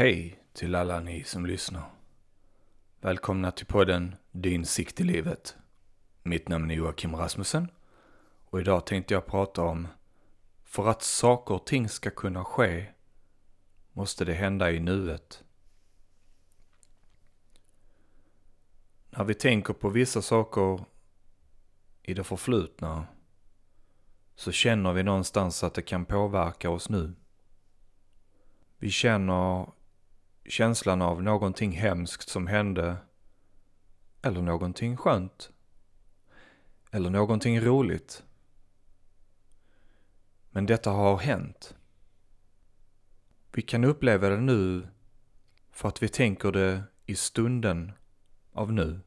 Hej till alla ni som lyssnar. Välkomna till podden Din sikt i livet. Mitt namn är Joakim Rasmussen och idag tänkte jag prata om för att saker och ting ska kunna ske måste det hända i nuet. När vi tänker på vissa saker i det förflutna så känner vi någonstans att det kan påverka oss nu. Vi känner känslan av någonting hemskt som hände eller någonting skönt eller någonting roligt. Men detta har hänt. Vi kan uppleva det nu för att vi tänker det i stunden av nu.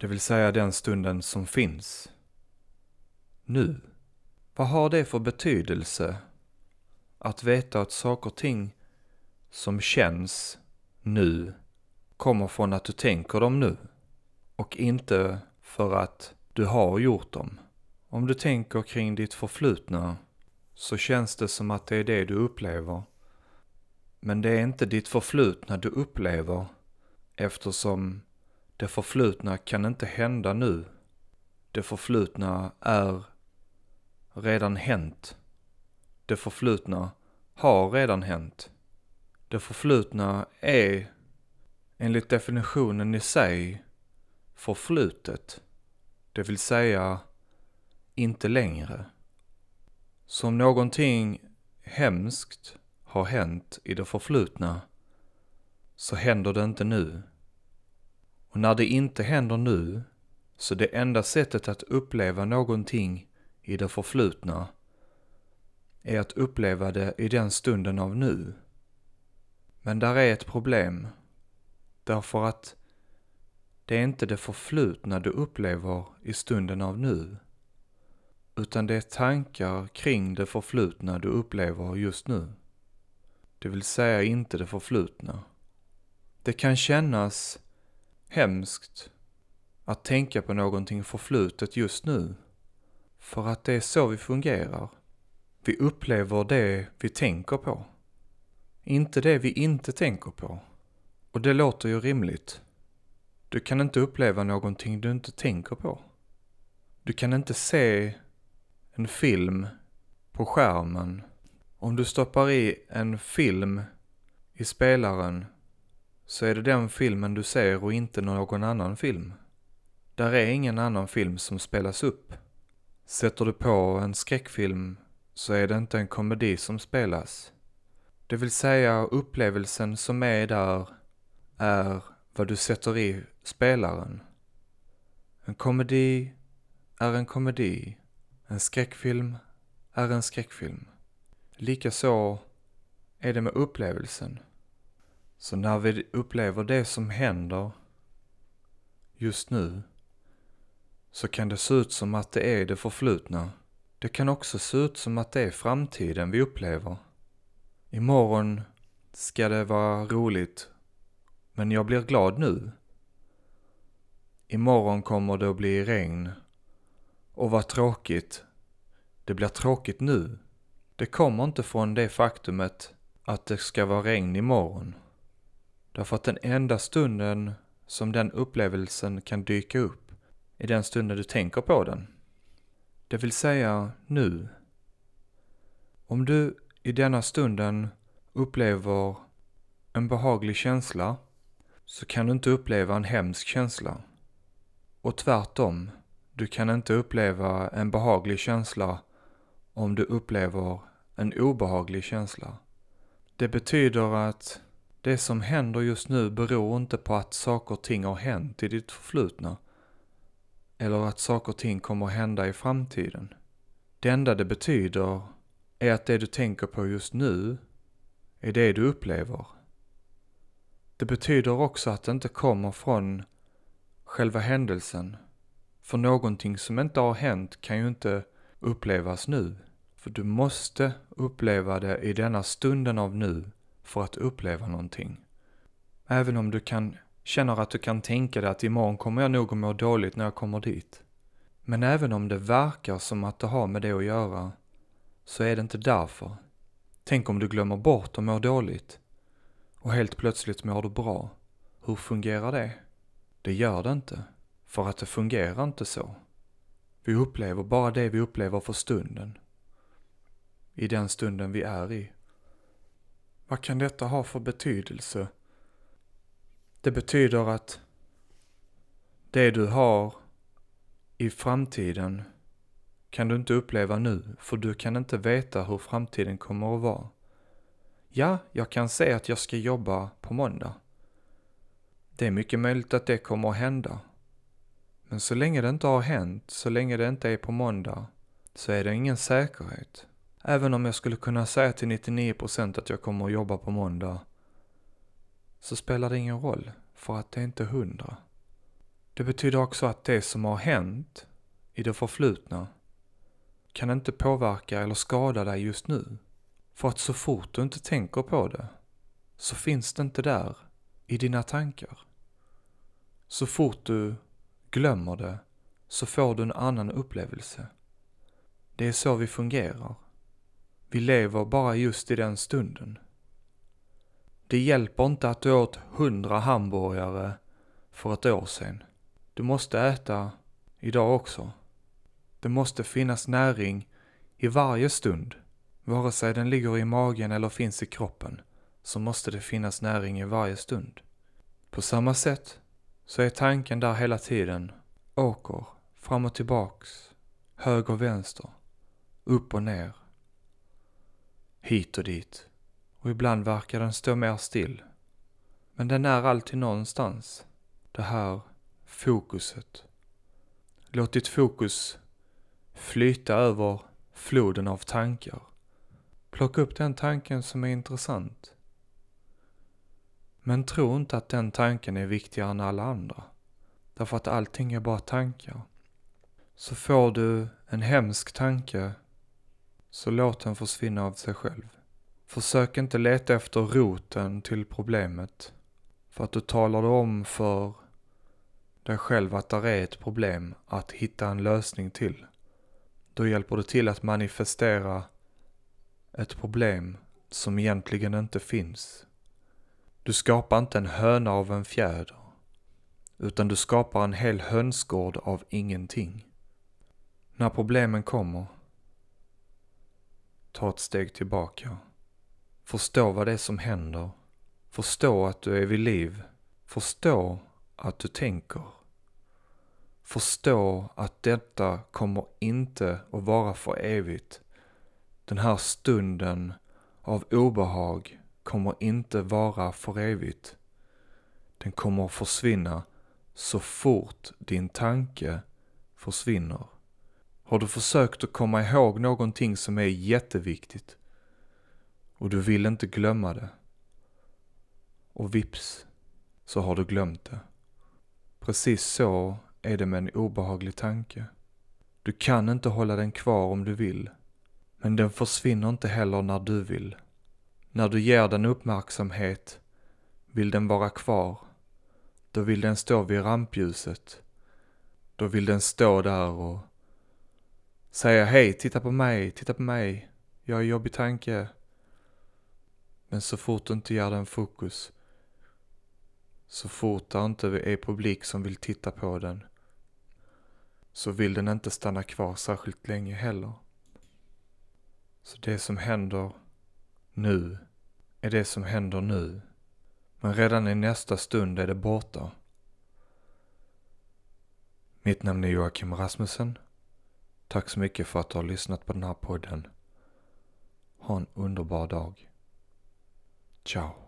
Det vill säga den stunden som finns. Nu. Vad har det för betydelse att veta att saker och ting som känns nu kommer från att du tänker dem nu och inte för att du har gjort dem. Om du tänker kring ditt förflutna så känns det som att det är det du upplever. Men det är inte ditt förflutna du upplever eftersom det förflutna kan inte hända nu. Det förflutna är redan hänt. Det förflutna har redan hänt. Det förflutna är enligt definitionen i sig förflutet. Det vill säga inte längre. Så om någonting hemskt har hänt i det förflutna så händer det inte nu. Och när det inte händer nu så det enda sättet att uppleva någonting i det förflutna är att uppleva det i den stunden av nu. Men där är ett problem. Därför att det är inte det förflutna du upplever i stunden av nu. Utan det är tankar kring det förflutna du upplever just nu. Det vill säga inte det förflutna. Det kan kännas hemskt att tänka på någonting förflutet just nu. För att det är så vi fungerar. Vi upplever det vi tänker på. Inte det vi inte tänker på. Och det låter ju rimligt. Du kan inte uppleva någonting du inte tänker på. Du kan inte se en film på skärmen. Om du stoppar i en film i spelaren så är det den filmen du ser och inte någon annan film. Där är ingen annan film som spelas upp. Sätter du på en skräckfilm så är det inte en komedi som spelas. Det vill säga upplevelsen som är där är vad du sätter i spelaren. En komedi är en komedi. En skräckfilm är en skräckfilm. Likaså är det med upplevelsen. Så när vi upplever det som händer just nu så kan det se ut som att det är det förflutna. Det kan också se ut som att det är framtiden vi upplever. Imorgon ska det vara roligt, men jag blir glad nu. Imorgon kommer det att bli regn. Och vad tråkigt. Det blir tråkigt nu. Det kommer inte från det faktumet att det ska vara regn imorgon. Därför att den enda stunden som den upplevelsen kan dyka upp är den stunden du tänker på den. Det vill säga nu. Om du i denna stunden upplever en behaglig känsla så kan du inte uppleva en hemsk känsla. Och tvärtom, du kan inte uppleva en behaglig känsla om du upplever en obehaglig känsla. Det betyder att det som händer just nu beror inte på att saker och ting har hänt i ditt förflutna. Eller att saker och ting kommer att hända i framtiden. Det enda det betyder är att det du tänker på just nu är det du upplever. Det betyder också att det inte kommer från själva händelsen. För någonting som inte har hänt kan ju inte upplevas nu. För du måste uppleva det i denna stunden av nu för att uppleva någonting. Även om du kan känner att du kan tänka dig att imorgon kommer jag nog att må dåligt när jag kommer dit. Men även om det verkar som att det har med det att göra, så är det inte därför. Tänk om du glömmer bort och mår dåligt. och helt plötsligt mår du bra. Hur fungerar det? Det gör det inte, för att det fungerar inte så. Vi upplever bara det vi upplever för stunden. I den stunden vi är i. Vad kan detta ha för betydelse? Det betyder att det du har i framtiden kan du inte uppleva nu, för du kan inte veta hur framtiden kommer att vara. Ja, jag kan säga att jag ska jobba på måndag. Det är mycket möjligt att det kommer att hända. Men så länge det inte har hänt, så länge det inte är på måndag, så är det ingen säkerhet. Även om jag skulle kunna säga till 99% att jag kommer att jobba på måndag, så spelar det ingen roll, för att det är inte hundra. Det betyder också att det som har hänt i det förflutna kan inte påverka eller skada dig just nu. För att så fort du inte tänker på det, så finns det inte där i dina tankar. Så fort du glömmer det, så får du en annan upplevelse. Det är så vi fungerar. Vi lever bara just i den stunden. Det hjälper inte att du åt hundra hamburgare för ett år sedan. Du måste äta idag också. Det måste finnas näring i varje stund. Vare sig den ligger i magen eller finns i kroppen, så måste det finnas näring i varje stund. På samma sätt så är tanken där hela tiden, åker, fram och tillbaks, höger och vänster, upp och ner, hit och dit. Och ibland verkar den stå mer still. Men den är alltid någonstans. Det här fokuset. Låt ditt fokus flyta över floden av tankar. Plocka upp den tanken som är intressant. Men tro inte att den tanken är viktigare än alla andra. Därför att allting är bara tankar. Så får du en hemsk tanke, så låt den försvinna av sig själv. Försök inte leta efter roten till problemet. För att du talar om för dig själv att det är ett problem att hitta en lösning till. Då hjälper du till att manifestera ett problem som egentligen inte finns. Du skapar inte en höna av en fjäder, utan du skapar en hel hönsgård av ingenting. När problemen kommer, ta ett steg tillbaka. Förstå vad det är som händer. Förstå att du är vid liv. Förstå att du tänker. Förstå att detta kommer inte att vara för evigt. Den här stunden av obehag kommer inte vara för evigt. Den kommer att försvinna så fort din tanke försvinner. Har du försökt att komma ihåg någonting som är jätteviktigt och du vill inte glömma det och vips så har du glömt det. Precis så är det med en obehaglig tanke. Du kan inte hålla den kvar om du vill. Men den försvinner inte heller när du vill. När du ger den uppmärksamhet vill den vara kvar. Då vill den stå vid rampljuset. Då vill den stå där och säga hej, titta på mig, titta på mig. Jag har jobbig tanke. Men så fort du inte ger den fokus, så fort det inte är publik som vill titta på den, så vill den inte stanna kvar särskilt länge heller. Så det som händer nu är det som händer nu. Men redan i nästa stund är det borta. Mitt namn är Joakim Rasmussen. Tack så mycket för att du har lyssnat på den här podden. Ha en underbar dag. Ciao.